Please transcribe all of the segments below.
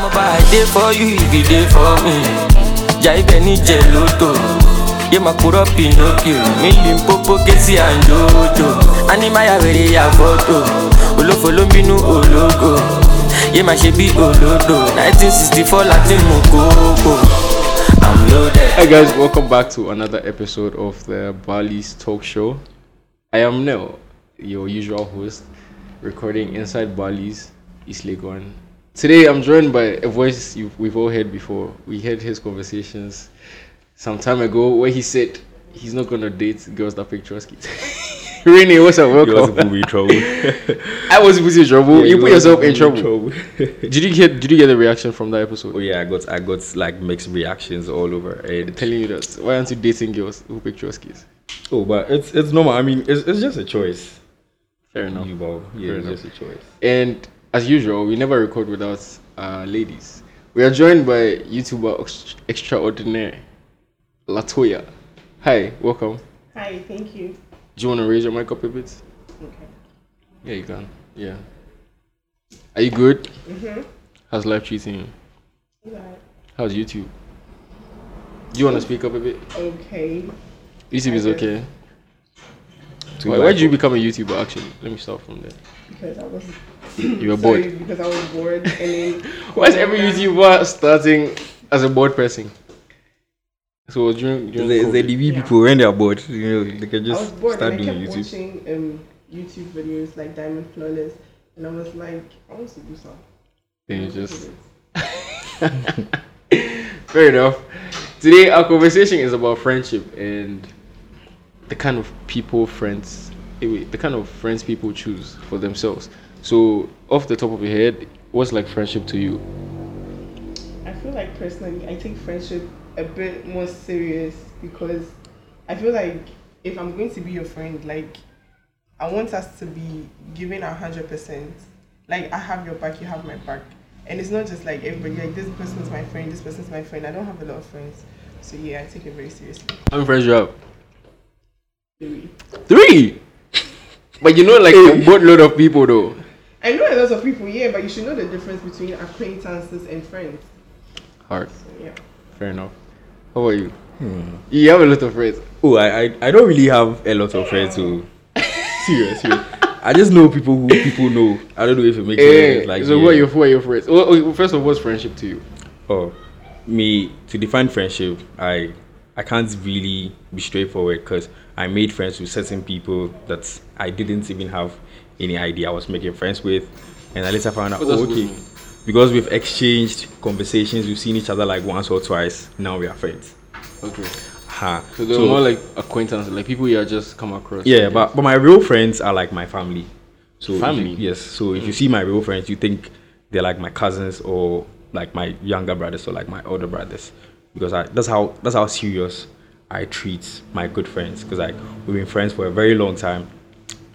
ọmọ bá i dey for you if you máa kúrọ́ pinocchio mílí pópó gẹ́sì àǹjọ́jọ́ ánímáyà wèrè ya fọ́tò olófo ló ń bínú ológo yé máa ṣe bí sixty four láti mú kókó. Hi guys, welcome back to another episode of the Bali's Talk Show. I am Nel, your usual host, recording inside Bali's East Legon. Today I'm joined by a voice you've, we've all heard before. We heard his conversations some time ago where he said he's not gonna date girls that pick Trotsky. Raynay, what's up? You also Welcome. put me in trouble. I was put in trouble. you put yourself in trouble. trouble. Did you get Did you get the reaction from that episode? oh yeah, I got I got like mixed reactions all over. And Telling you that why aren't you dating girls who pick Trotskys? oh, but it's it's normal. I mean, it's, it's just a choice. Fair enough. You yeah, Fair it's enough. just a choice. And as usual, we never record without uh, ladies. We are joined by YouTuber extraordinaire Latoya. Hi, welcome. Hi, thank you. Do you want to raise your mic up a bit? Okay. Yeah, you can. Yeah. Are you good? Mm-hmm. How's life treating you? Right. How's YouTube? Do you want to speak up a bit? Okay. YouTube is I okay. Too Why, bad why did you become a YouTuber? Actually, let me start from there. Because I was You were sorry, bored. because I was bored and then Why is every YouTuber starting as a bored person? So during, during The, the COVID- DB Yeah. people when they are bored, you know, they can I just was bored start and I doing kept YouTube. watching um YouTube videos like Diamond Flawless and I was like, I want to do something. Then you just Fair enough. Today our conversation is about friendship and the kind of people friends eh, the kind of friends people choose for themselves. So off the top of your head, what's like friendship to you? I feel like personally, I take friendship a bit more serious because I feel like if I'm going to be your friend, like I want us to be giving a hundred percent. Like I have your back, you have my back, and it's not just like everybody. Like this person's my friend, this person's my friend. I don't have a lot of friends, so yeah, I take it very seriously. How many friends you have? Really. Three. But you know, like a boatload of people though. I know a lot of people, yeah, but you should know the difference between acquaintances and friends. Hard. So yeah. Fair enough. How about you? You have a lot of friends. Oh, I, I I don't really have a lot of friends who serious, serious. I just know people who people know. I don't know if it makes Eh, sense. Like so yeah. who are your who are your friends? Oh, first of all, what's friendship to you? Oh, me to define friendship, I I can't really be straightforward because I made friends with certain people that I didn't even have any idea I was making friends with, and I later found out, oh, okay, mean? because we've exchanged conversations, we've seen each other like once or twice. Now we are friends. Okay. Ha. So they're more like acquaintances, like people you have just come across. Yeah, but but my real friends are like my family. So if you- Family? yes. So if you mm. see my real friends, you think they're like my cousins or like my younger brothers or like my older brothers, because I that's how that's how serious I treat my good friends. Because like we've been friends for a very long time.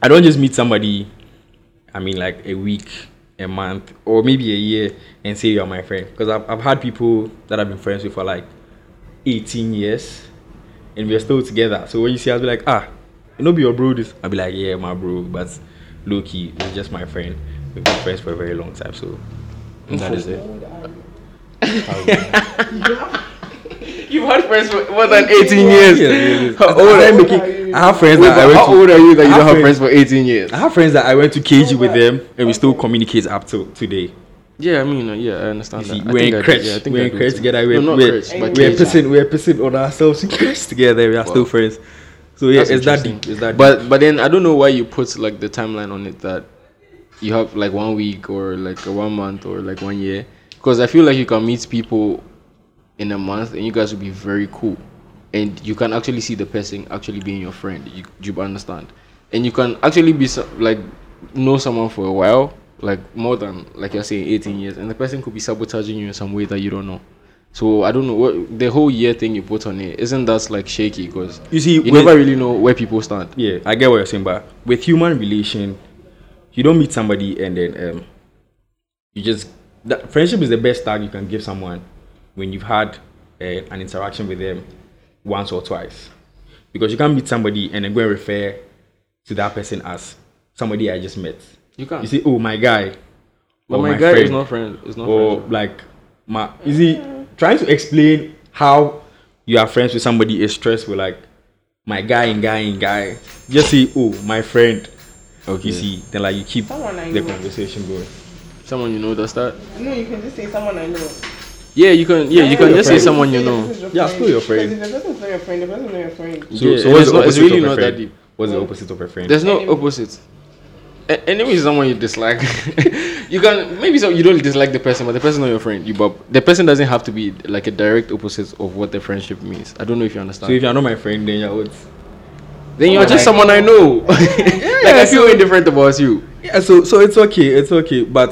I don't just meet somebody. I mean, like a week, a month, or maybe a year, and say you're my friend. Because I've I've had people that I've been friends with for like 18 years and we're still together. So when you see us, I'll be like, ah, you know, be your bro. This, I'll be like, yeah, my bro, but low key, he's just my friend. We've been friends for a very long time, so that is it. How old are you? You've had friends for more than 18 years. Yeah, yeah, yeah. How I, old are I, you? I have friends Wait, that I but went how to. old are you that you don't have have friends for 18 years? I have friends that I went to KG with them, and we still communicate up to today. Yeah, I mean, uh, yeah, I understand see, that. We're think in I crutch. yeah, we're in do crutch together. We're, not we're, crutch, but we're cage. pissing, we're pissing on ourselves in crutch together. We are still friends. So yeah, That's it's that interesting. deep. It's that deep. But but then I don't know why you put like the timeline on it that you have like one week or like one month or like one year because I feel like you can meet people in a month and you guys will be very cool. And you can actually see the person actually being your friend. You you understand, and you can actually be like know someone for a while like more than like you're saying 18 years. And the person could be sabotaging you in some way that you don't know. So i don't know what the whole year thing you put on it isn't that like shaky? Because You see, you never really know where people stand. Yeah, I get what you're saying, but with human relation, you don't meet somebody and then um, you just that friendship is the best tag you can give someone when you've had uh, an interaction with them once or twice, because you can't meet somebody and then go and refer to that person as somebody I just met. you can't. You say, "Oh, my guy," but or my, guy is not friend is not or friend like my is he trying to explain how you are friends with somebody is stressful like my guy and guy and guy just say oh my friend Okay. you see then like you keep the know. conversation going Someone you know does that? No, you can just say someone I know. Yeah, you can. Yeah, you can your just say someone you know. Yeah, still your friend. Because if the person's not your friend, the person is not your friend. so, Yeah, so what's it's the not- it's opposite really of a not that friend? deep. what's the opposite of a friend There's no Enemy. opposite. A- enemy is someone you dislike. you can maybe so you don't dislike the person, but the person not your friend. You but the person doesn't have to be like a direct opposite of what the friendship means. I don't know if you understand. so if you're not my friend then you're what then you're just Someone someone I know. like I feel indifferent about you. yeah so so it's okay it's okay but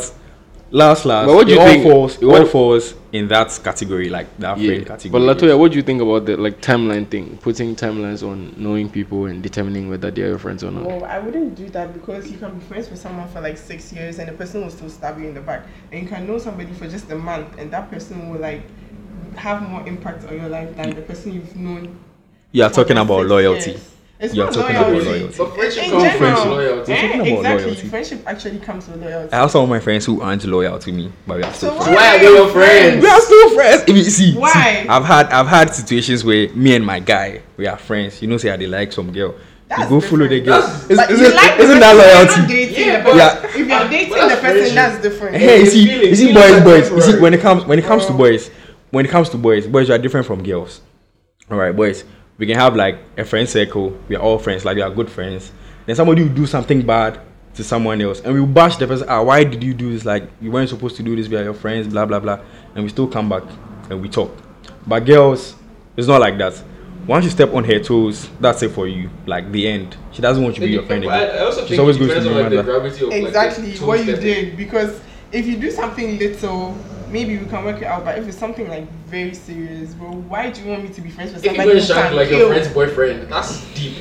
last last But what do it you all think- falls it all falls in that category like that Yeah. friend category But Latoya, what do you think about the like timeline thing? Putting timelines on knowing people and determining whether they are your friends or not. Well, I wouldn't do that because you can be friends with someone for like six years and the person will still stab you in the back. And you can know somebody for just a month and that person will like have more impact on your life than the person you've known. you are talking about loyalty years. It's You're not talking loyalty. about loyalty. But friendship In comes from general, loyalty. We're talking about exactly. loyalty. Friendship actually comes with loyalty. I have some of my friends who aren't loyal to me, but we are still So friends. Why are we your friends? We are still friends. If you see, Why? see, I've had I've had situations where me and my guy we are friends. You know, say I they like some girl. That's you go follow the girl. That's- Is, But is, like isn't person, that you're not loyalty? dating Yeah, the but- person. Yeah. If you're dating But that's the person, friendship. that's different. Hey, you see, feelings. you see, boys, are boys. You see, when it comes when it comes to Oh. boys, when it comes to boys, boys are different from girls. All right, boys. We can have like a friend circle. We are all friends. Like we are good friends. Then somebody will do something bad to someone else, and we will bash the person. Ah, why did you do this? Like you weren't supposed to do this. We are your friends. Blah blah blah. And we still come back and we talk. But girls, it's not like that. Once you step on her toes, that's it for you. Like the end. She doesn't want you to be your friend again. She's always going to be your mother. exactly what you did because if you do something little maybe we can work it out but if it's something like very serious well why do you want me to be friends with If you somebody go who shank like your friend's boyfriend, that's deep.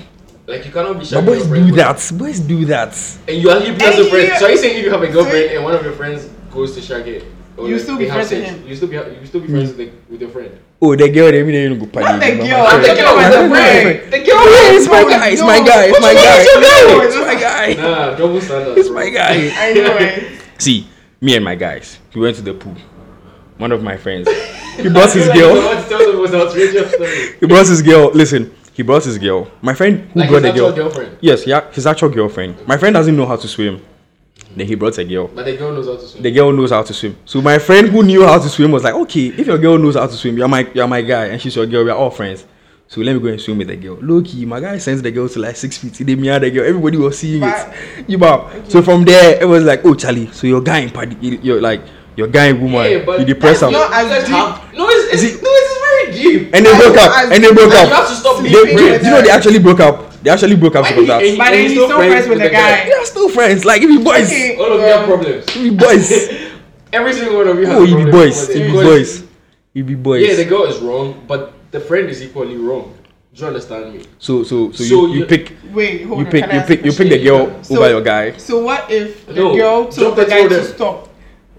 Like you cannot be But shanking boys your friend's do boyfriend. that. Boys do that. And you are keeping as And a friend. So are you saying if you have a girlfriend So- and one of your friends goes to shag it, or You like, still be have friends with sex, him? You still be you still be friends with, the, with your friend. Oh, the girl, they mean they go party. Not the But girl, friend- I'm the girl, with the the friend. The girl. Yeah, it's my guy. It's no. my guy. It's my guy. it's your guy? It's my guy. Nah, double standards. It's my guy. I know it See, me and my guys, we went to the pool. One of my friends, he brought his girl. What tells them was outrageous story. He brought his girl. Listen, he brought his girl. My friend who Like brought his the girl. girlfriend. Yes, yeah, his actual girlfriend. My friend doesn't know how to swim. Then he brought a girl. But the girl knows how to swim. The girl knows how to swim. So my friend who knew how to swim was like, okay, if your girl knows how to swim, you're my you're my guy, and she's your girl. We're all friends. So let me go and swim with the girl. Loki, my guy sends the girl to like six feet. They me and the girl. Everybody was seeing But- it. You know. So from there, it was like, oh Charlie. So your guy in party, you're like your guy in woman. Yeah, but you depress that's him. not as have- No, it's, it's, Is it- no, it's very deep. And they broke up. And they broke up. You have to stop They, being do, you know they actually broke up. They actually broke up because of he- that. But then he's he's still friends with the guy. They are still friends. Like if you boys, Okay. All of you have um, problems. if you boys, Every single one of you has oh you be problems boys, with you it. be boys, you be boys. Yeah, the girl is wrong, but the friend is equally wrong. Do you understand me? So so so, So you, you you- pick wait hold you on pick you pick you pick the girl So- over your guy. so what if the No, girl drop told the the guy to stop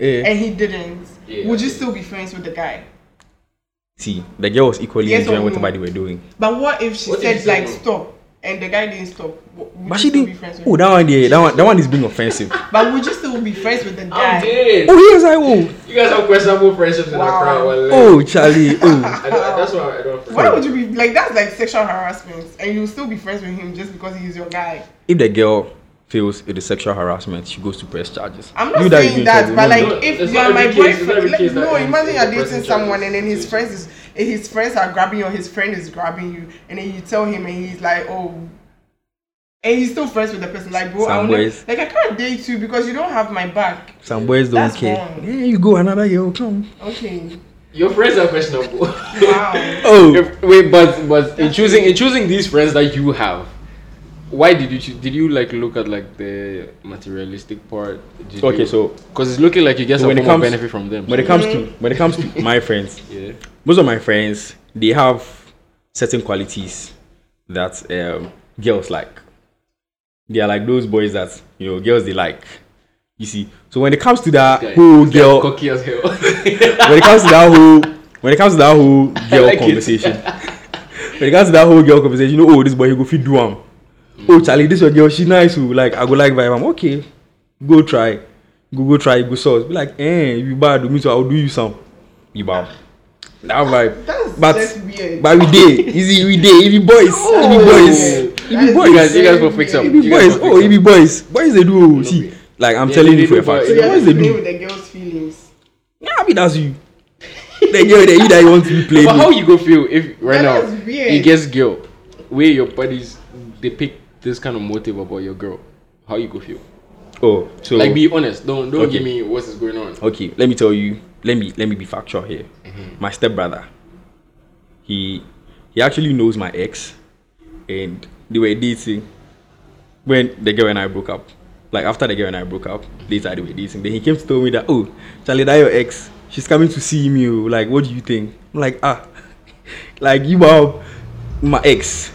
Eh, and he didn't Yeah, would you still be friends with the guy see, the girl was equally Yes enjoying no? whatever they were doing. but what if she What said he said like no? stop and the guy didn't stop would But she didn't. Oh, that one, yeah, that one, that one is being offensive. but would you still be friends with the I'm guy dead. oh, he I will. You guys have questionable friendships in Wow. our crowd. Well, oh, Charlie, oh. I don't, that's why I don't. why would you be like that's like sexual harassment and you still be friends with him just because he's your guy If the girl feels it is sexual harassment, she goes to press charges. I'm not You that saying in that, but no, like no, if it's you are my case- boyfriend, every like, case no, imagine you're dating someone charges. and then his friends is his friends are grabbing you, or his friend is grabbing you, and then you tell him, and he's like, oh. And he's still friends with the person, like bro. I Some will never- boys- like I can't date you because you don't have my back. Some boys don't That's care. wrong. Yeah, you go another girl, come. Okay. Your friends are questionable. Wow. Oh, If- wait, but but in choosing in choosing these friends that you have, why did you choose? Did you like look at like the materialistic part? Did okay, you, so because it's looking like you get So some when it comes- benefit from them. when it comes to when it comes to my friends, yeah, most of my friends they have certain qualities that um, girls like. They are like those boys that you know girls they like. You see, so when it comes to that Guy- whole girl, cocky as hell. when it comes to that whole when it comes to that whole girl like conversation, when it comes to that whole girl conversation, you know, oh this boy he go fit do am. Oh Charlie, this your girl, she nice. Oh, like I go like vibe. I'm okay. Go try. Go go try. Go source. Be like, eh, you bad. Me so I'll do you some. You bow. That vibe. That's But just weird. but we day. Easy we day. If you boys. If you boys. If you boys. You guys, you guys very will fix up. If you You boys. Oh, fix if you boys. Boys they do. See. Like I'm Yeah, telling you for a fact. but- So you're Boys they playing do. with the girl's feelings. Yeah, I mean that's you. the girl that you that you want to be played But how with. you go feel if right Yeah, now that's weird. you gets girl, where your buddies they pick this kind of motive about your girl, how you go feel? Oh, so Like be honest, don't don't Okay. give me what is going on. okay. Let me tell you. Let me let me be factual here. Mm-hmm. My stepbrother, he he actually knows my ex, and they were dating when the girl and I broke up. Like after the girl and I broke up, later they were dating. Then he came to tell me that oh, Charlie, that your ex. She's coming to see me. oh. Like, what do you think? I'm like ah, like you are my ex.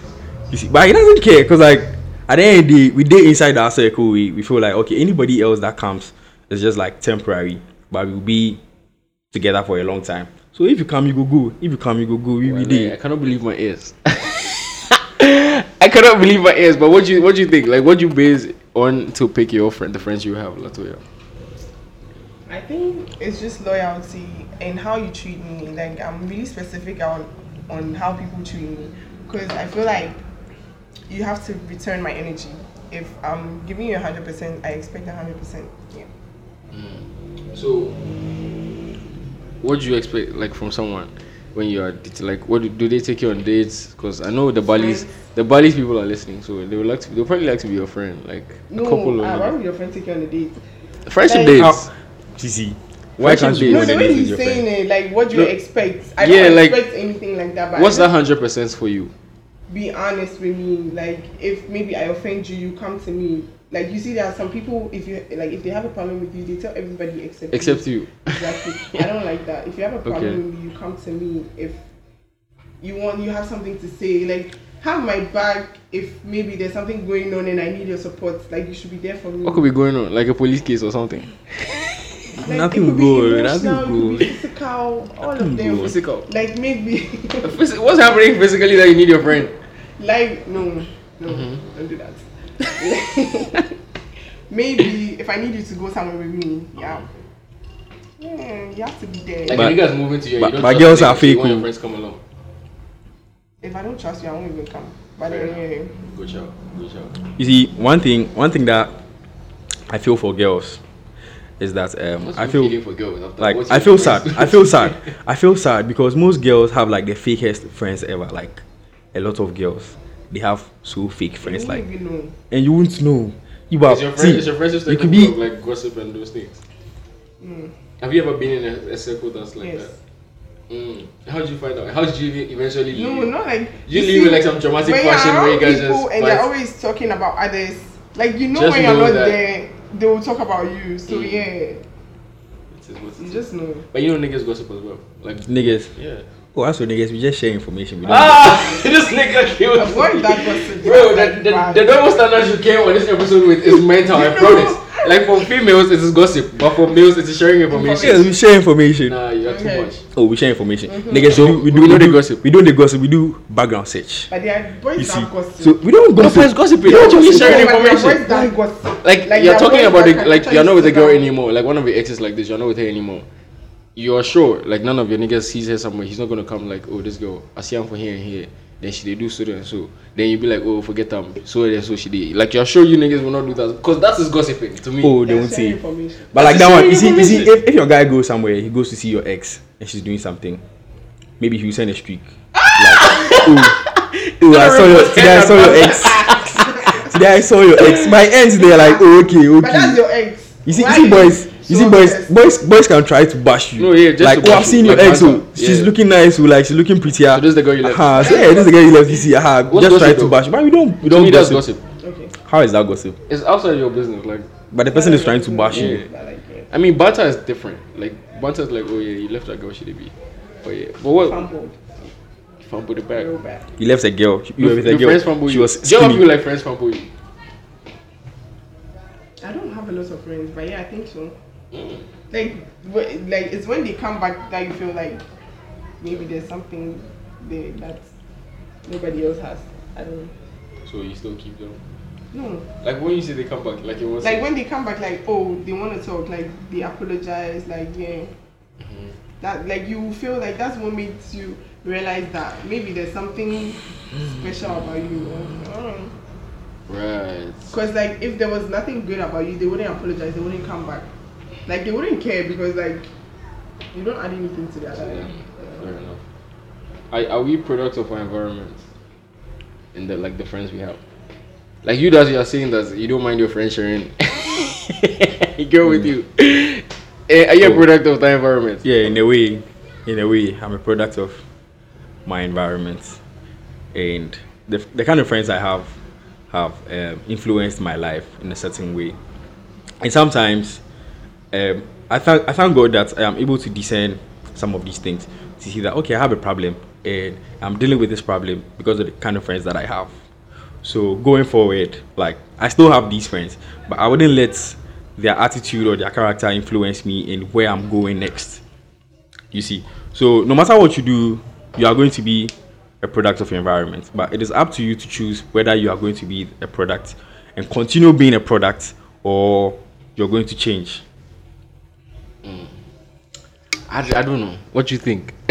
You see, but he doesn't care because like at the end of the day, we did inside our circle. We, we feel like okay, anybody else that comes is just like temporary, but we'll be together for a long time. So if you come, you go go. If you come, you go go. We Well, be like, I cannot believe my ears. I cannot believe my ears. But what do you what do you think? Like what do you base on to pick your friend, the friends you have, Latoya? I think it's just loyalty and how you treat me. Like I'm really specific on on how people treat me because I feel like you have to return my energy. If I'm giving you hundred percent, I expect hundred percent. Yeah. So, what do you expect like from someone when you are det- like? What do, do they take you on dates? Because I know the Balis, the Balis people are listening, so they would like to. They probably like to be your friend, like No, a couple uh, why would your friend take you on a date? friendship like- dates. Ah, why can't you dates. go No, on the a way date with he's saying friend? it, like what do No. you expect? I Yeah, don't like, expect anything like that. But What's I that hundred percent for you? Be honest with me. Like if maybe I offend you, you come to me. Like you see, there are some people. If you like, if they have a problem with you, they tell everybody except Except you. Exactly. I don't like that. If you have a problem Okay. with me, you come to me. If you want, you have something to say. Like have my back. If maybe there's something going on and I need your support, like you should be there for me. What could be going on? Like a police case or something? Like, Nothing it could will be go, emotional, nothing it will could be physical. All of them. go. Physical. Like maybe. What's happening physically that you need your friend? Like no, no, Mm-hmm. don't do that. Maybe if I need you to go somewhere with me, yeah, yeah, you have to be there. Like But- if you guys move into your, but- you don't but trust girls the are niggas, so you want your oh. friends come along. if I don't trust you, I won't even come. But Fair then, yeah, Good job. Good job. You see, one thing, one thing that I feel for girls is that um, I feel feeling for girls after- like I feel sad. I feel sad. I feel sad because most girls have like the fakest friends ever. Like a lot of girls, they have so fake friends. won't Like, even know. and you won't know. You are Is your friend, see, is your friend just you like could a be of like gossip and those things? Mm. Have you ever been in a, a circle that's like Yes. that? Mm. How did you find out? How did you eventually leave? No, not like You leave with, like, some dramatic when you're fashion where you around guys people just and they're always talking about others. Like you know Just when you're know not that- there, they will talk about you. So Mm. yeah, It is what it you is. just know. But you know niggas gossip as well. Like niggas. yeah. Oh, as for niggas, we just share information. We don't Ah, this nigga killed Avoid that gossip. Bro, the, That's the, bad. the double standards you came on this episode with is mental, I promise. Like for females, it is gossip, but for males, it is sharing information. Yeah, we share information. Nah, you are Okay. too much. Oh, we share information. Mm-hmm. Niggas, So, we, do, we, we do, know we the do gossip. We do the gossip. We do background search. But they are boys You see, gossip. so we don't No gossip. friends gossiping. No, What you mean gossip. sharing but information? boys that gossip. Like, Like, you're there are talking about that the, like you're not with the girl anymore. Like one of your exes like this, you're not with her anymore. You're sure, like none of your niggas sees her somewhere. He's not gonna come like, oh, this girl, I see him for here and here. Then she they do so and so. Then you be like, oh, forget them. So and so she did. Like you're sure you niggas will not do that because that is gossiping to me. Oh, they They're won't sharing say. information. But like that one, you see, you see, if, if your guy goes somewhere, he goes to see your ex and she's doing something, maybe he'll send a streak. Like, ooh, ooh, I saw your, today I saw your ex. Today I saw your ex. My ends, they're like, oh, okay, But that's okay. your ex. You see, you see, you boys, you see, boys, boys, boys can try to bash you. No, yeah, just like, oh, I've seen you, your ex. Oh, she's Yeah. looking nice. Oh, like she's looking prettier. So this is the girl you left. Uh-huh. So yeah, this is the girl you left. You see, uh What's just try gossip to though? bash. But we don't, we don't me, gossip. gossip. Okay. How is that gossip? It's outside your business. Like, But the person is trying to bash you. Yeah. But like. I mean, banter is different. Like banter is like, oh yeah, you left that girl, she did be. But yeah, but what? Fumbled. Fumble the back. Real bad. You left a girl. You were Your with a girl. friends fumble She you. was Do you ever skinny. like friends fumble you? I don't have a lot of friends, but yeah, I think so. Like, like it's when they come back that you feel like maybe there's something there that nobody else has. I don't know. So you still keep them. No, Like when you say they come back, like it was like when they come back, like oh, they want to talk, like they apologize, like yeah. Mm-hmm. That like you feel like that's what makes you realize that maybe there's something special about you. I don't know. Right. Cause like if there was nothing good about you, they wouldn't apologize. They wouldn't come back. Like they wouldn't care because like you don't add anything to their Yeah, life. fair enough. Are, are we products of our environment? And the like the friends we have. Like you does you are saying that you don't mind your friends sharing girl with you. Eh, are you a Oh. product of the environment? Yeah, in a way, in a way, I'm a product of my environment, and the the kind of friends I have have um, influenced my life in a certain way. And sometimes, um, I thank I thank God that I am able to discern some of these things to see that okay, I have a problem and I'm dealing with this problem because of the kind of friends that I have. So going forward, like I still have these friends, but I wouldn't let their attitude or their character influence me in where I'm going next. You see, so no matter what you do, you are going to be a product of your environment. But it is up to you to choose whether you are going to be a product and continue being a product or you're going to change. I, I don't know. What do you think?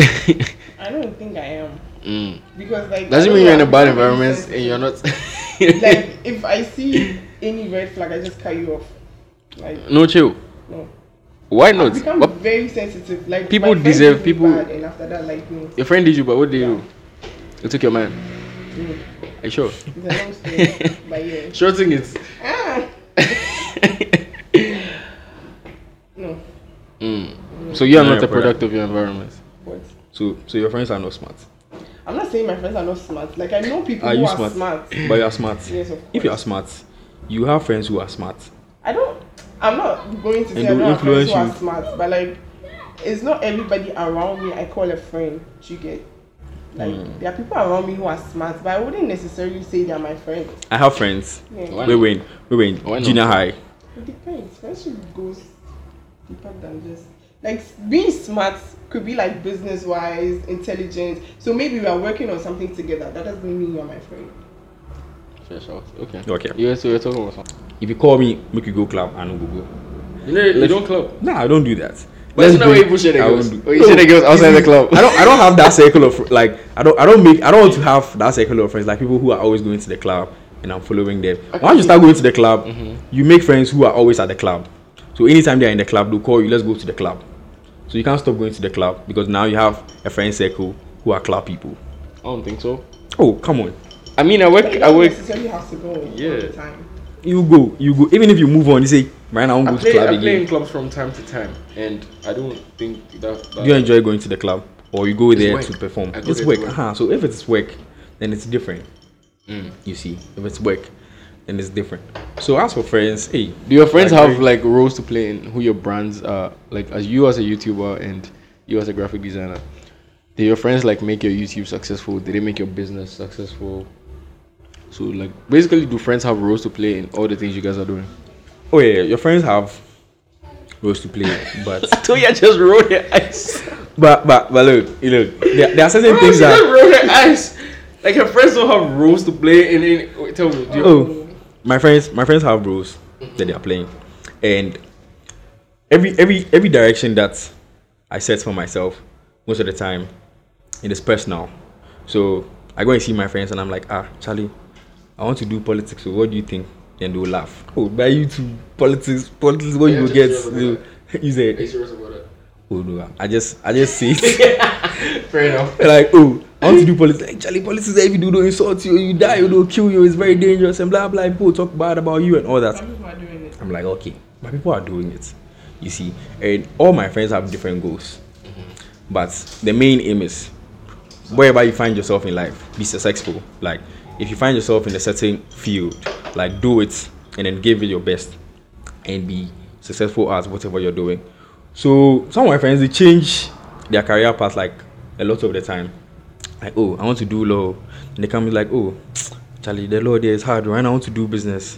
I don't think I am mm. because like Doesn't I mean you're in a bad environment and you're not. like if I see any red flag, I just cut you off. Like no chill. no. Why not? Not? become What, very sensitive. Like People deserve- people- bad, and after that, like no. your friend did you, but what did you do? You took your man. Mm. Are you sure? It's a long story, but yeah. Sure thing is. Ah. Mm. So you are No, not a a product. product of your environment. What? So, so your friends are not smart, I'm not saying my friends are not smart. Like I know people Are who you are smart? smart. but you are smart. Yes, of If you are smart, you have friends who are smart. I don't. I'm not going to say And I they don't have friends who are influence smart, but like, it's not everybody around me I call a friend. You get. Like Hmm. there are people around me who are smart, but I wouldn't necessarily say they are my friends. I have friends. Yeah. Why We not? were in, we were in Why not? junior high. It depends. Friendship goes deeper than just like being smart could be like business wise, intelligent. So maybe we are working on something together. That doesn't mean you're my friend. Fair shot. Okay. Okay. Yeah, so you're talking about something. If you call me, make you go club, I don't go go. You know, you don't club. Nah, I don't do that. But isn't that drink. where you push the I girls? won't Or you see the girls outside the club? I don't. I don't have that circle of like. I don't. I don't make. I don't want to have that circle of friends like people who are always going to the club and I'm following them. Once you start going to the club, Mm-hmm. you make friends who are always at the club. So anytime they're in the club, they'll call you. Let's go to the club. So you can't stop going to the club because now you have a friend circle who are club people. I don't think so. Oh come on, I mean, I work. I don't work. necessarily have to go all Yeah. the time. you go, you go. Even if you move on, you say, man, I won't I go to play, club I play in clubs from time to time, and I don't think that. that Do you enjoy going to the club or you go there work. to perform? I go It's there work. to work. Uh-huh. So if it's work, then it's different. Mm. You see, if it's work, then it's different. So as for friends, hey, Do your friends like, have like roles to play in who your brands are? Like as you as a YouTuber and you as a graphic designer, do your friends like make your YouTube successful? Did they make your business successful? So like basically, do friends have roles to play in all the things you guys are doing? oh yeah, your friends have roles to play, but I told you I just rolled your eyes. but but but look, you look, there, there are certain things she just that rolled her eyes. Like your friends don't have roles to play in. in wait, tell me. Do you, oh, my friends, my friends have roles that they are playing, and every every every direction that I set for myself, most of the time, it is personal. So I go and see my friends, and I'm like, ah, Charlie, I want to do politics. So what do you think? Then they'll laugh. Oh, by you to politics, politics. What Yeah, you will get? You, you Are you said, serious about that? oh no, I just I just see it. Fair enough. like, oh, I want to do politics. Like, Charlie, politics, if you do, they'll insult you, you die, or they'll kill you, it's very dangerous, and blah, blah. People talk bad about you and all that. Some people are doing it. I'm like, okay, but people are doing it, you see. And all my friends have different goals. Mm-hmm. But the main aim is wherever you find yourself in life, be successful. Like, if you find yourself in a certain field, like, do it and then give it your best and be successful at whatever you're doing. So, some of my friends, they change their career path like a lot of the time. Like, oh, I want to do law. And they come be like, oh, Charlie, the law there is hard, right? I want to do business.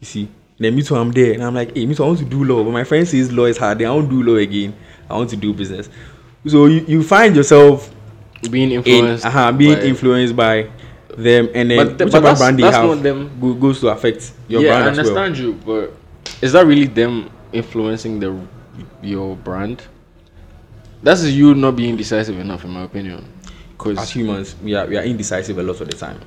You see? Then me too, I'm there. And I'm like, hey, me too, I want to do law. But my friend says law is hard. Then I won't do law again. I want to do business. So you, you find yourself Being in influenced. uh being by- influenced by them and then But the- but whichever that's- brand they that's have them- go, goes to affect your yeah, I brand as well. understand you, but is that really them influencing the your brand? That's you not being decisive enough, in my opinion. Because as humans, we are we are indecisive a lot of the time.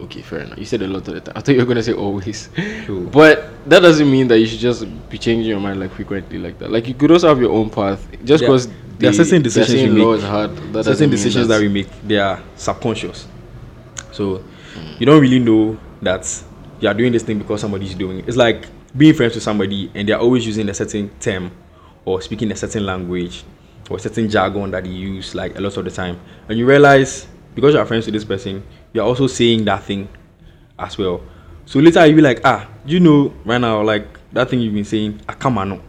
okay, fair enough. You said a lot of the time. I thought you were gonna say always, True. but that doesn't mean that you should just be changing your mind like frequently like that. Like you could also have your own path. Just Yeah. because There are certain decisions you law make. is hard. That certain mean decisions that that's- we make they are subconscious so hmm. you don't really know that you are doing this thing because somebody's doing it it's like being friends with somebody and they're always using a certain term or speaking a certain language or certain jargon that they use like a lot of the time and you realize because you're friends with this person you're also saying that thing as well so later you'll be like ah you know right now like that thing you've been saying i come on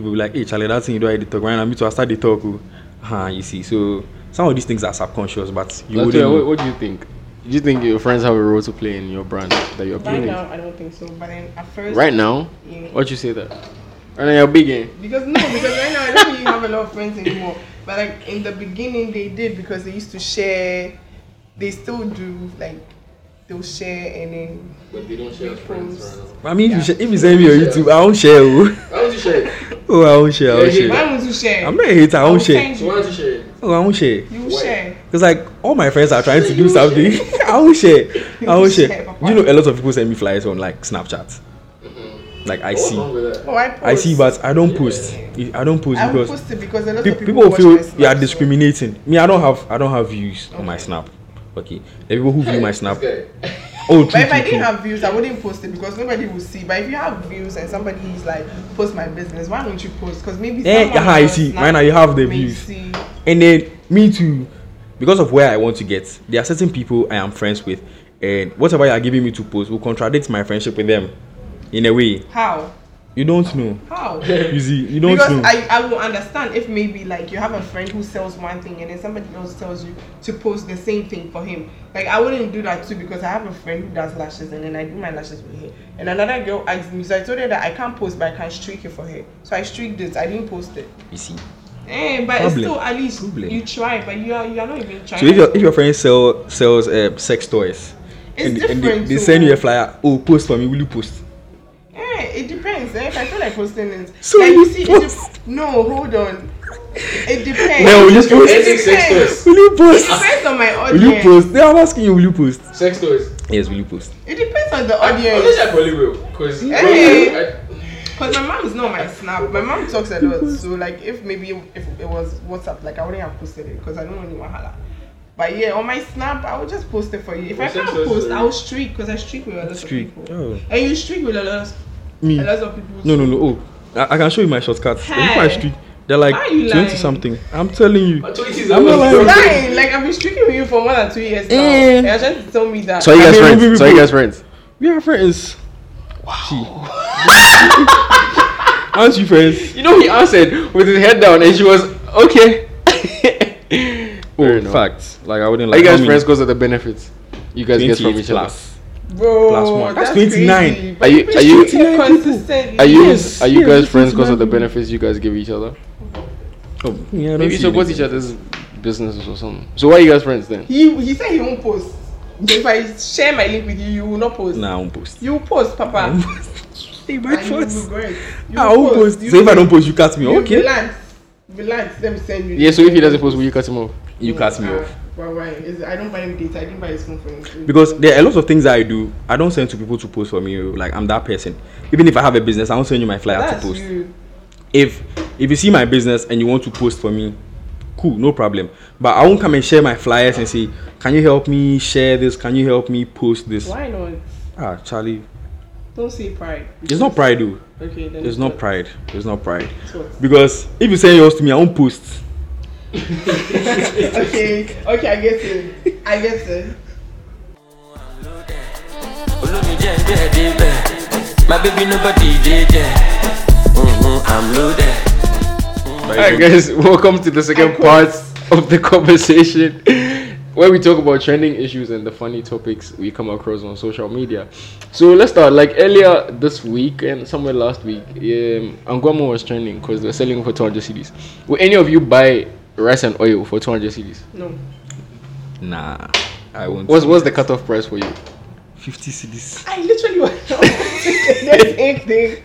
people be like, hey, Charlie, that thing you do, I did talk right now. Me too, I start the talk. oh." Uh, you see, so some of these things are subconscious, but you wouldn't. what, what do you think? Do you think your friends have a role to play in your brand that you're playing? Right now, I don't think so. But then at first, Right now, Yeah. what you say that? Right now, you're big, eh? Because no, because right now I don't really have a lot of friends anymore. But like in the beginning, they did because they used to share. They still do like they'll share and then. But they don't share friends right I mean, if, Yeah. you, sh- if you send me on YouTube, I won't share. Oh, Why don't you share? oh I won't share. I won't share. Why would you share? I'm not a hater. I will won't share. So why don't you share? Oh, I won't share. You will share. Because like all my friends are trying to do something. I won't share. I won't share, share. You know, a lot of people send me flyers on like Snapchat. Like I see. Oh, I post. I see, but I don't post. I don't post I because post it because a lot Pe- of people, people, feel you Snap, are so- discriminating. Me, I don't have I don't have views on my snap. Okay, the people who view my snap. Okay. Oh, But true, if I true, didn't true. have views, I wouldn't post it because nobody will see. But if you have views and somebody is like, post my business, why don't you post? Because maybe Eh, someone yeah, I else see. now Right now you have the views. see. And then me too, because of where I want to get. There are certain people I am friends with, and whatever you are giving me to post will contradict my friendship with them. In a way, How? you don't know. How? You see, you don't because know. I, I will understand if maybe like you have a friend who sells one thing and then somebody else tells you to post the same thing for him. Like I wouldn't do that too because I have a friend who does lashes and then I do my lashes with her. And another girl asked me, so I told her that I can't post but I can streak it for her. So I streaked it. I didn't post it. you see. Eh, but Problem. still at least Problem. you try, but you are you are not even trying. So if your if your friend sell sells uh, sex toys, It's and, and they, different they send you a flyer, oh post for me, will you post? Eh, it depends. Eh? If I feel like posting it, So like you you see, it post. dep- no, hold on. It depends. No, will you it post? depends. Will you post? It depends on my audience. Will you audience. post? They are asking you, will you post? Sex toys. Yes, will you post? It depends on the Unless audience. I probably will. Because Hey. Cause my mom is not my snap. My mom talks a lot. So like, if maybe if it was WhatsApp, like I wouldn't have posted it because I don't want anyone holla. But yeah, on my snap, I will just post it for you. If I can't post, I'll streak because I streak with a lot Streak. of people. Oh. And you streak with a lot of Me? a lot of people. No, no, no. Oh, I, I can show you my shortcuts. The people I Hey. streak, they're like Why are you 20 lying? something. I'm telling you. I'm I'm not lying. Lying, like I've been streaking with you for more than two years now. Eh. And you're trying to tell me that. So you I guys mean, friends? we- we- So you guys friends? We are friends. Wow. Aren't you friends? You know he answered with his head down, and she was okay. Oh, Fair enough. facts. Like I wouldn't Are like. you guys how many- friends because of the benefits you guys get from 28 each other? Plus. Bro, Plus one. That's that's 29. crazy. Are you- are you- streaking 29 people. consistently. Are you Yes, are you guys it's friends because of the benefits you guys give each other? Oh, yeah, Maybe see support each other's businesses or something. So why are you guys friends then? He he said he won't post. So if I share my link with you, you will not post. Nah, I won't post. You will post, Papa. Hey, And my you will post. You I will won't post. You So if I don't post, you cut me. you Okay. Relax. Relax. Let me send you. Yeah. So if he doesn't post, will you cut him off? You cut me Ah, off. Why? Why? Is, I don't buy him data. I didn't buy his phone for him. Because there are a lot of things I do. I don't send to people to post for me. oh, Like I'm that person. Even if I have a business, I don't send you my flyer that's to post. you. If if you see my business and you want to post for me, cool, no problem. But I won't come and share my flyers and say, "Can you help me share this? Can you help me post this?" Why not? Ah, Charlie, Don't say pride. it's not pride though. Okay, then. It's not pride. It's not pride. It's? Because if you send yours to me, I won't post. Okay, okay, I get it. I get it. olómi jẹ́ ń bẹ́ẹ̀ débẹ̀ my baby nobody dey mm-hmm, i'm loaded. Alright, guys, welcome to the second part of the conversation where we talk about trending issues and the funny topics we come across on social media. So let's start. Like earlier this week and somewhere last week, um, Angwamo was trending because they're selling for 200 cedis. Will any of you buy rice and oil for 200 cedis? No. Nah, I won't. What's what's the cutoff price for you? 50 cedis? I literally was the same thing.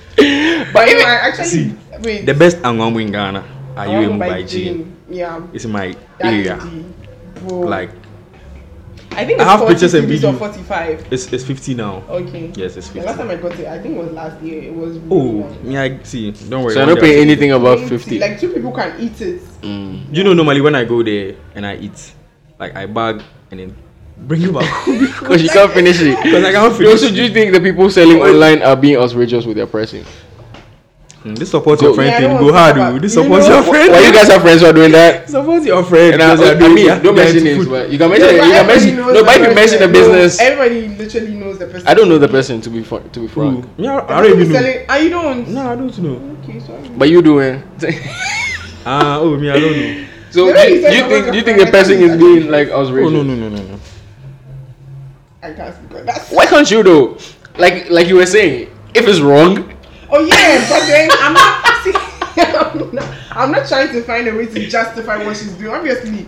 But if I actually wait, The best angwamo in Ghana. Are I you want a Mumbai Mumbai Jane? Yeah. It's in my that area. Like I think I have 40 pictures and cedis or video. 45. it's it's 50 now. Okay. Yes, it's The 50. last time I got it, I think it was last year. It was. really Oh, long. me I see. Don't worry. So I one don't day pay anything above fifty. Like two people can eat it. Mm. You know, normally when I go there and I eat, like I bag and then bring it back Because you can't finish it. because I can't You finish. also, do you think the people selling online are being outrageous with their pricing? Mm, This supports Go- your friend Yeah, I thing. Go hard, talk oh. about- This you supports know- your friend. Why you guys have friends who are doing that? supports your friend. And I, because they are I doing mean, their- don't mention food. names, but you can mention. Yeah, you can mention. knows No, the but if you mention the person. No, business, everybody literally knows the person. I don't know the person to be fr- to be frank. Ooh, me, I, The don't even know. selling- Ah, you don't. No, I don't know. Okay, sorry. But you doing? Ah, oh, me, I don't know. so do you, you said do you I think do you think the person is you being said- like outrageous? Oh no, no, no, no, no. I can't speak on that. Why can't you though? Like like you were saying, if it's wrong, Oh yeah, but then I'm not. See, I'm not, I'm not trying to find a way to justify what she's doing. Obviously,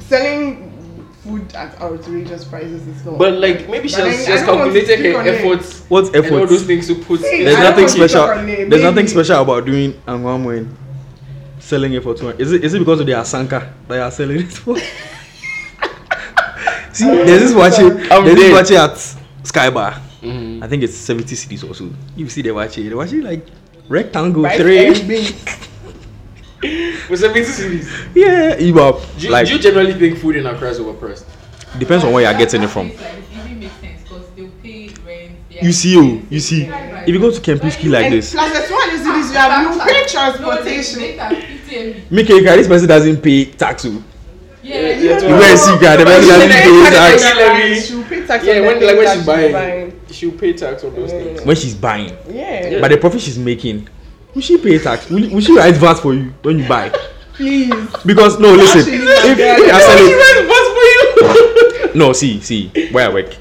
selling food at outrageous prices is not. but like maybe she But has, then she I has don't want to calculated her on it. efforts and all those things to put. See, There's nothing don't want to special. talk on it, There's nothing special about doing angwamwen selling it for two hundred. Is it is it because of the asanka that you are selling it for? See, there's this watching. I'm There's this dead. watching at Sky Bar. Mhm. I think it's 70 cedis or so. You see the watching. The watching like rectangle Rice three. and beans. With 70 cedis. Yeah, Ibab. Do you, Like do you generally think food in Accra is overpriced? depends on where you're getting it from. Like, it even makes sense because they'll pay rent. they You see, oh, expensive, you see. right, right. If you go to Kempinski like and this, plus the 200 cedis you have, you pay transportation. No, they, they have 50 this person doesn't pay tax. oh. Yeah, Yeah, yeah. yeah, You go and see, guy, the person doesn't pay tax. She'll pay tax Yeah, when like when things she's that buying, she'll pay tax on those Yeah. things. When she's buying. Yeah. But the profit she's making, will she pay tax? Will, will she write VAT for you when you buy? Please. Because no, listen. Actually, If, yeah, if yeah. I sell it, What's for you? no, see, see, where I work,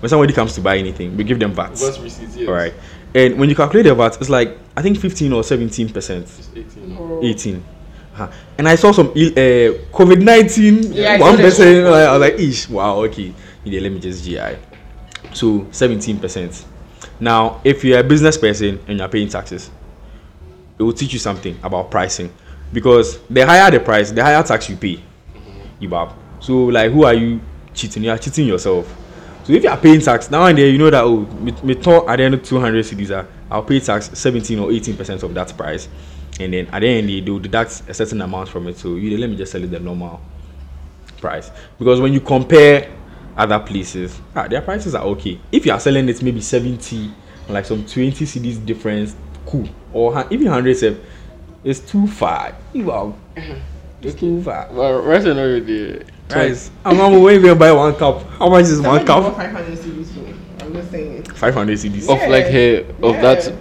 when somebody comes to buy anything, we give them VAT. What's receipts? Yes. All right, and when you calculate the VAT, it's like I think 15 or 17 percent, It's 18. Oh. 18. Uh-huh. And I saw some ill- uh, COVID 19 Yeah, one saw that. percent. Like, I was like, ish, wow, okay. Yeah, let me just GI. So 17 percent. Now, if you're a business person and you're paying taxes, it will teach you something about pricing because the higher the price, the higher tax you pay. You bab. So like, who are you cheating? You are cheating yourself. So if you are paying tax now and then, you know that oh, me, at the end of 200 cedis, ah, I'll pay tax 17 or 18 percent of that price, and then at the end they will deduct a certain amount from it. So you let me just sell it the normal price because when you compare other places, ah, their prices are okay. If you are selling it maybe 70, like some 20 cedis difference, cool. Or even 100 sef, it's too far. Wow. It's too far. Well, right now already. Guys, I'm gonna when you gonna buy one cup. How much is Somebody one cup? 500 cedis though. I'm just saying. 500 cedis. Of like hey, of Yeah. that.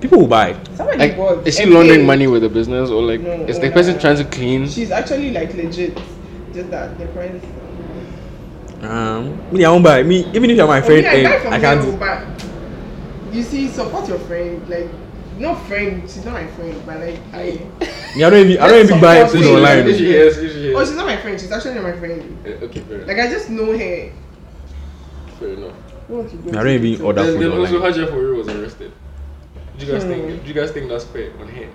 People will buy. Somebody Like, bought. is she laundering money with the business or like No, is the oh, person no. trying to clean? She's actually like legit. Just that the price. Um, me, I won't buy. Me, even if you're my I friend, mean, I eh, I can't. but you see, support your friend. Like, no friend. She's not my friend, but like, I. Me, I don't even. I don't even buy Let's food support online. her. If she is, Oh, she's not my friend. She's actually not my friend. Eh, Okay, fair, Like, I just know her. fair enough. What you I don't even order Then, food then also online. Hajia for real was arrested. Do you guys Hmm. think? Do you guys think that's fair on her?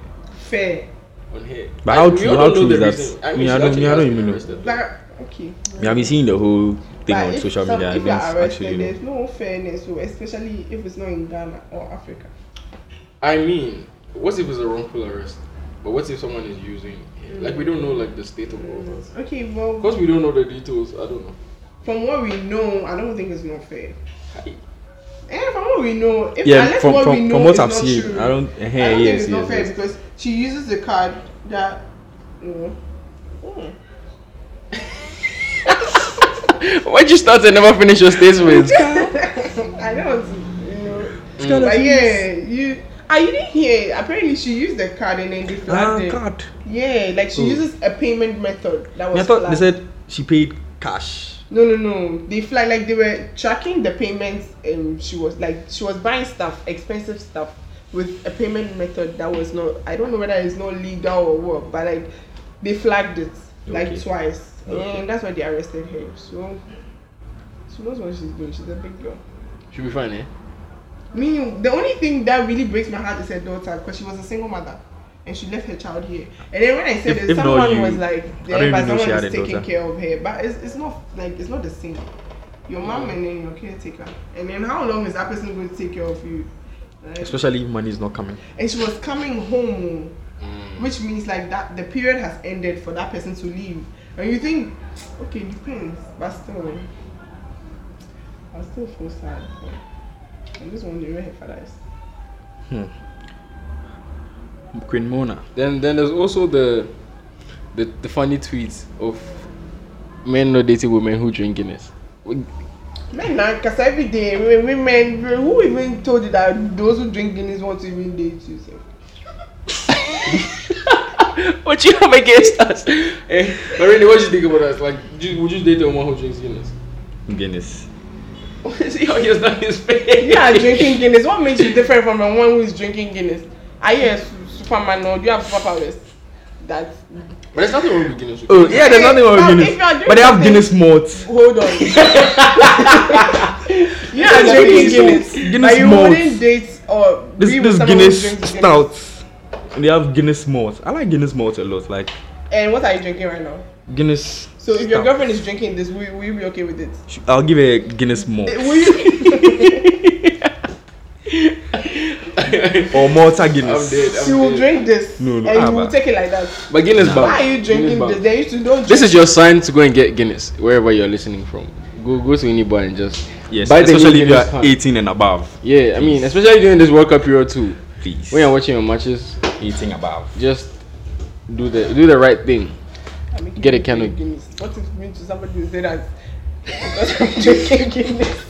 Fair. On her. But I- how true- how true is that? I mean, I don't- I don't even know. Like, okay. Me, I've been seeing the whole thing But on if social some- media. I If you're arrested, actually know. there's no fairness, so especially if it's not in Ghana or Africa. I mean, what if it's a wrongful arrest? But what if someone is using? Like we don't know like the state of all that. Okay, well, Because we don't know the details. I don't know. from what we know, I don't think it's not fair. And from what we know, if Yeah, unless from what we know from what is I've not seen, true, I don't. I eh, don't yes, think it's yes, not fair yes. because she uses the card that. You know, hmm. Why'd you start and never finish your statement? I don't, you know. But yeah, you. Ah, you didn't hear. Apparently, she used the card and then they Ah, flagged it. God. Yeah, like she Oh. uses a payment method that was. Me, I thought they said she paid cash. No, no, no. They fly like they were tracking the payments. and she was like she was buying stuff, expensive stuff, with a payment method that was not. I don't know whether it's not legal or what, but like they flagged it like Okay. twice, Um, okay. and that's why they arrested her. So she knows what she's doing. She's a big girl. She'll be fine, eh? Me, the only thing that really breaks my heart is her daughter because she was a single mother. and she left her child here. And then when I said If- it, if someone you- was like, yeah, but even know she someone is taking daughter. care of her. But it's, it's not like it's not the same. Your mom mm. and then your caretaker. And then how long is that person going to take care of you? Right? Especially if money is not coming. and she was coming home, oh. mm. which means like that the period has ended for that person to leave. And you think, okay, depends, but still, I still feel sad. I'm just wondering where her father is. Hmm. Queen Mona. Then then there's also the the, the funny tweets of men not dating women who drink Guinness. Men, now, because every day, women, who even told you that those who drink Guinness want to even date you? sef? What you have against us? Eh, Marina, what do you think about us? Like, do- would you date a woman who drinks Guinness? Guinness. See how he has done his face. You are drinking Guinness. What makes you different from the one who is drinking Guinness? Are you a Superman or do you have superpowers? That But there's nothing wrong with Guinness. Oh yeah, there's nothing wrong with if you are Guinness. doing But they have Guinness malt. hold on. you are drinking Guinness. Guinness but you malt. wouldn't date or This be with this someone who Guinness drinks stout. And they have Guinness malt. I like Guinness malt a lot. Like And what are you drinking right now? Guinness. So if your stout. girlfriend is drinking this, will, will you be okay with it? I'll give her a Guinness malt Will you? or Malta I'm Guinness. dead. I'm you will dead. drink this No, no, and ah, you will take it like that. But Guinness bad. Why are you drinking this? They used to don't drink. This is your sign to go and get Guinness wherever you're listening from. Go go to any bar and just Yes, buy the especially if you are 18 and above. Yeah, I mean, especially during this World Cup period too. Please. When you're watching your matches, 18 above. just do the do the right thing. I mean, Get a can of- Guinness. What if you mean to somebody who say that because I'm drinking Guinness?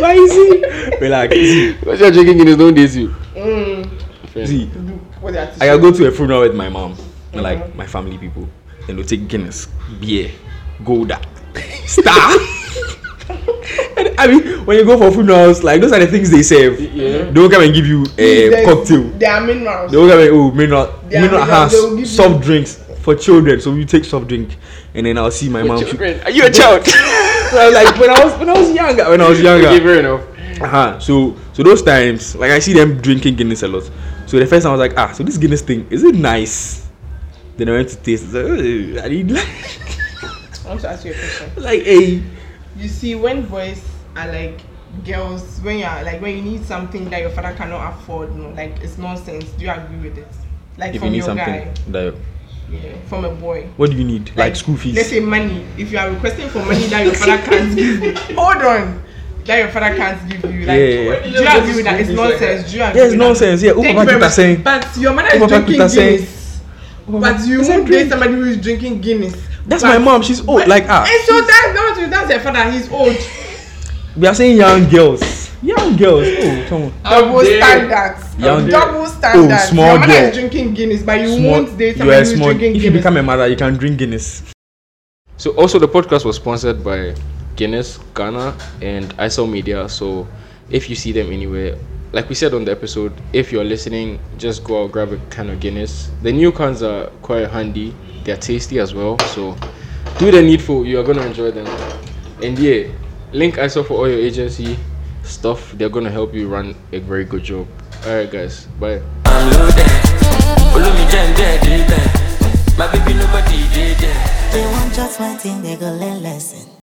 Why is he? Relax. See, Because you're drinking Guinness, don't date you. Mm, Friend. see. do what they are I can go to a funeral with my mom, and like my family people. and they'll take Guinness, beer, Gulder, Star. And, I mean, when you go for funerals, like those are the things they serve. Yeah. They will come and give you a There's- cocktail. There are minerals. They will come and oh mineral, They mineral minerals, they will give has soft you- drinks for children. So you take soft drink, and then I'll see my mom. Children, Are you a child? So I was like when I was when I was younger. When I was younger. okay, fair enough. Uh-huh. So so those times, like I see them drinking Guinness a lot. So the first time I was like, ah, so this Guinness thing, is it nice? Then I went to taste. it. I was like, "Ugh, I need like, I want to ask you a question. like a You see, when boys are like girls, when you are like when you need something that your father cannot afford, no, like it's nonsense. Do you agree with it? Like if you from need your something, guy, that, yeah, from a boy. what do you need? Like, school fees. Let's say money. If you are requesting for money that your father can't give you, hold on. That your father can't give you. Like, Yeah. do you agree with that? It's nonsense. Do you agree Yeah, it's nonsense. Yeah? Thank you Kita saying. But your mother is drinking Guinness. But you won't date somebody who is drinking Guinness. That's But- my mom. She's old. but- Like ah, And so that's not that's your father. He's old. We are saying young girls. Young girls. Oh, come on. Double dare. standards. Young- Double oh, standards. Oh, small your mother girl. is drinking Guinness, but you Small- won't date you somebody are who's small. drinking If you become a mother, you can drink Guinness. So also the podcast was sponsored by Guinness Ghana and ISO Media. So if you see them anywhere, like we said on the episode, if you're listening, just go out grab a can of Guinness. The new cans are quite handy. They're tasty as well. So do the needful. You are gonna enjoy them. And yeah, link ISO for all your agency stuff. They're gonna help you run a very good job. All right, guys. Bye. I'm loaded. Follow me, jam, dead, dead. My baby, nobody did that. They want just one thing, they go learn lesson.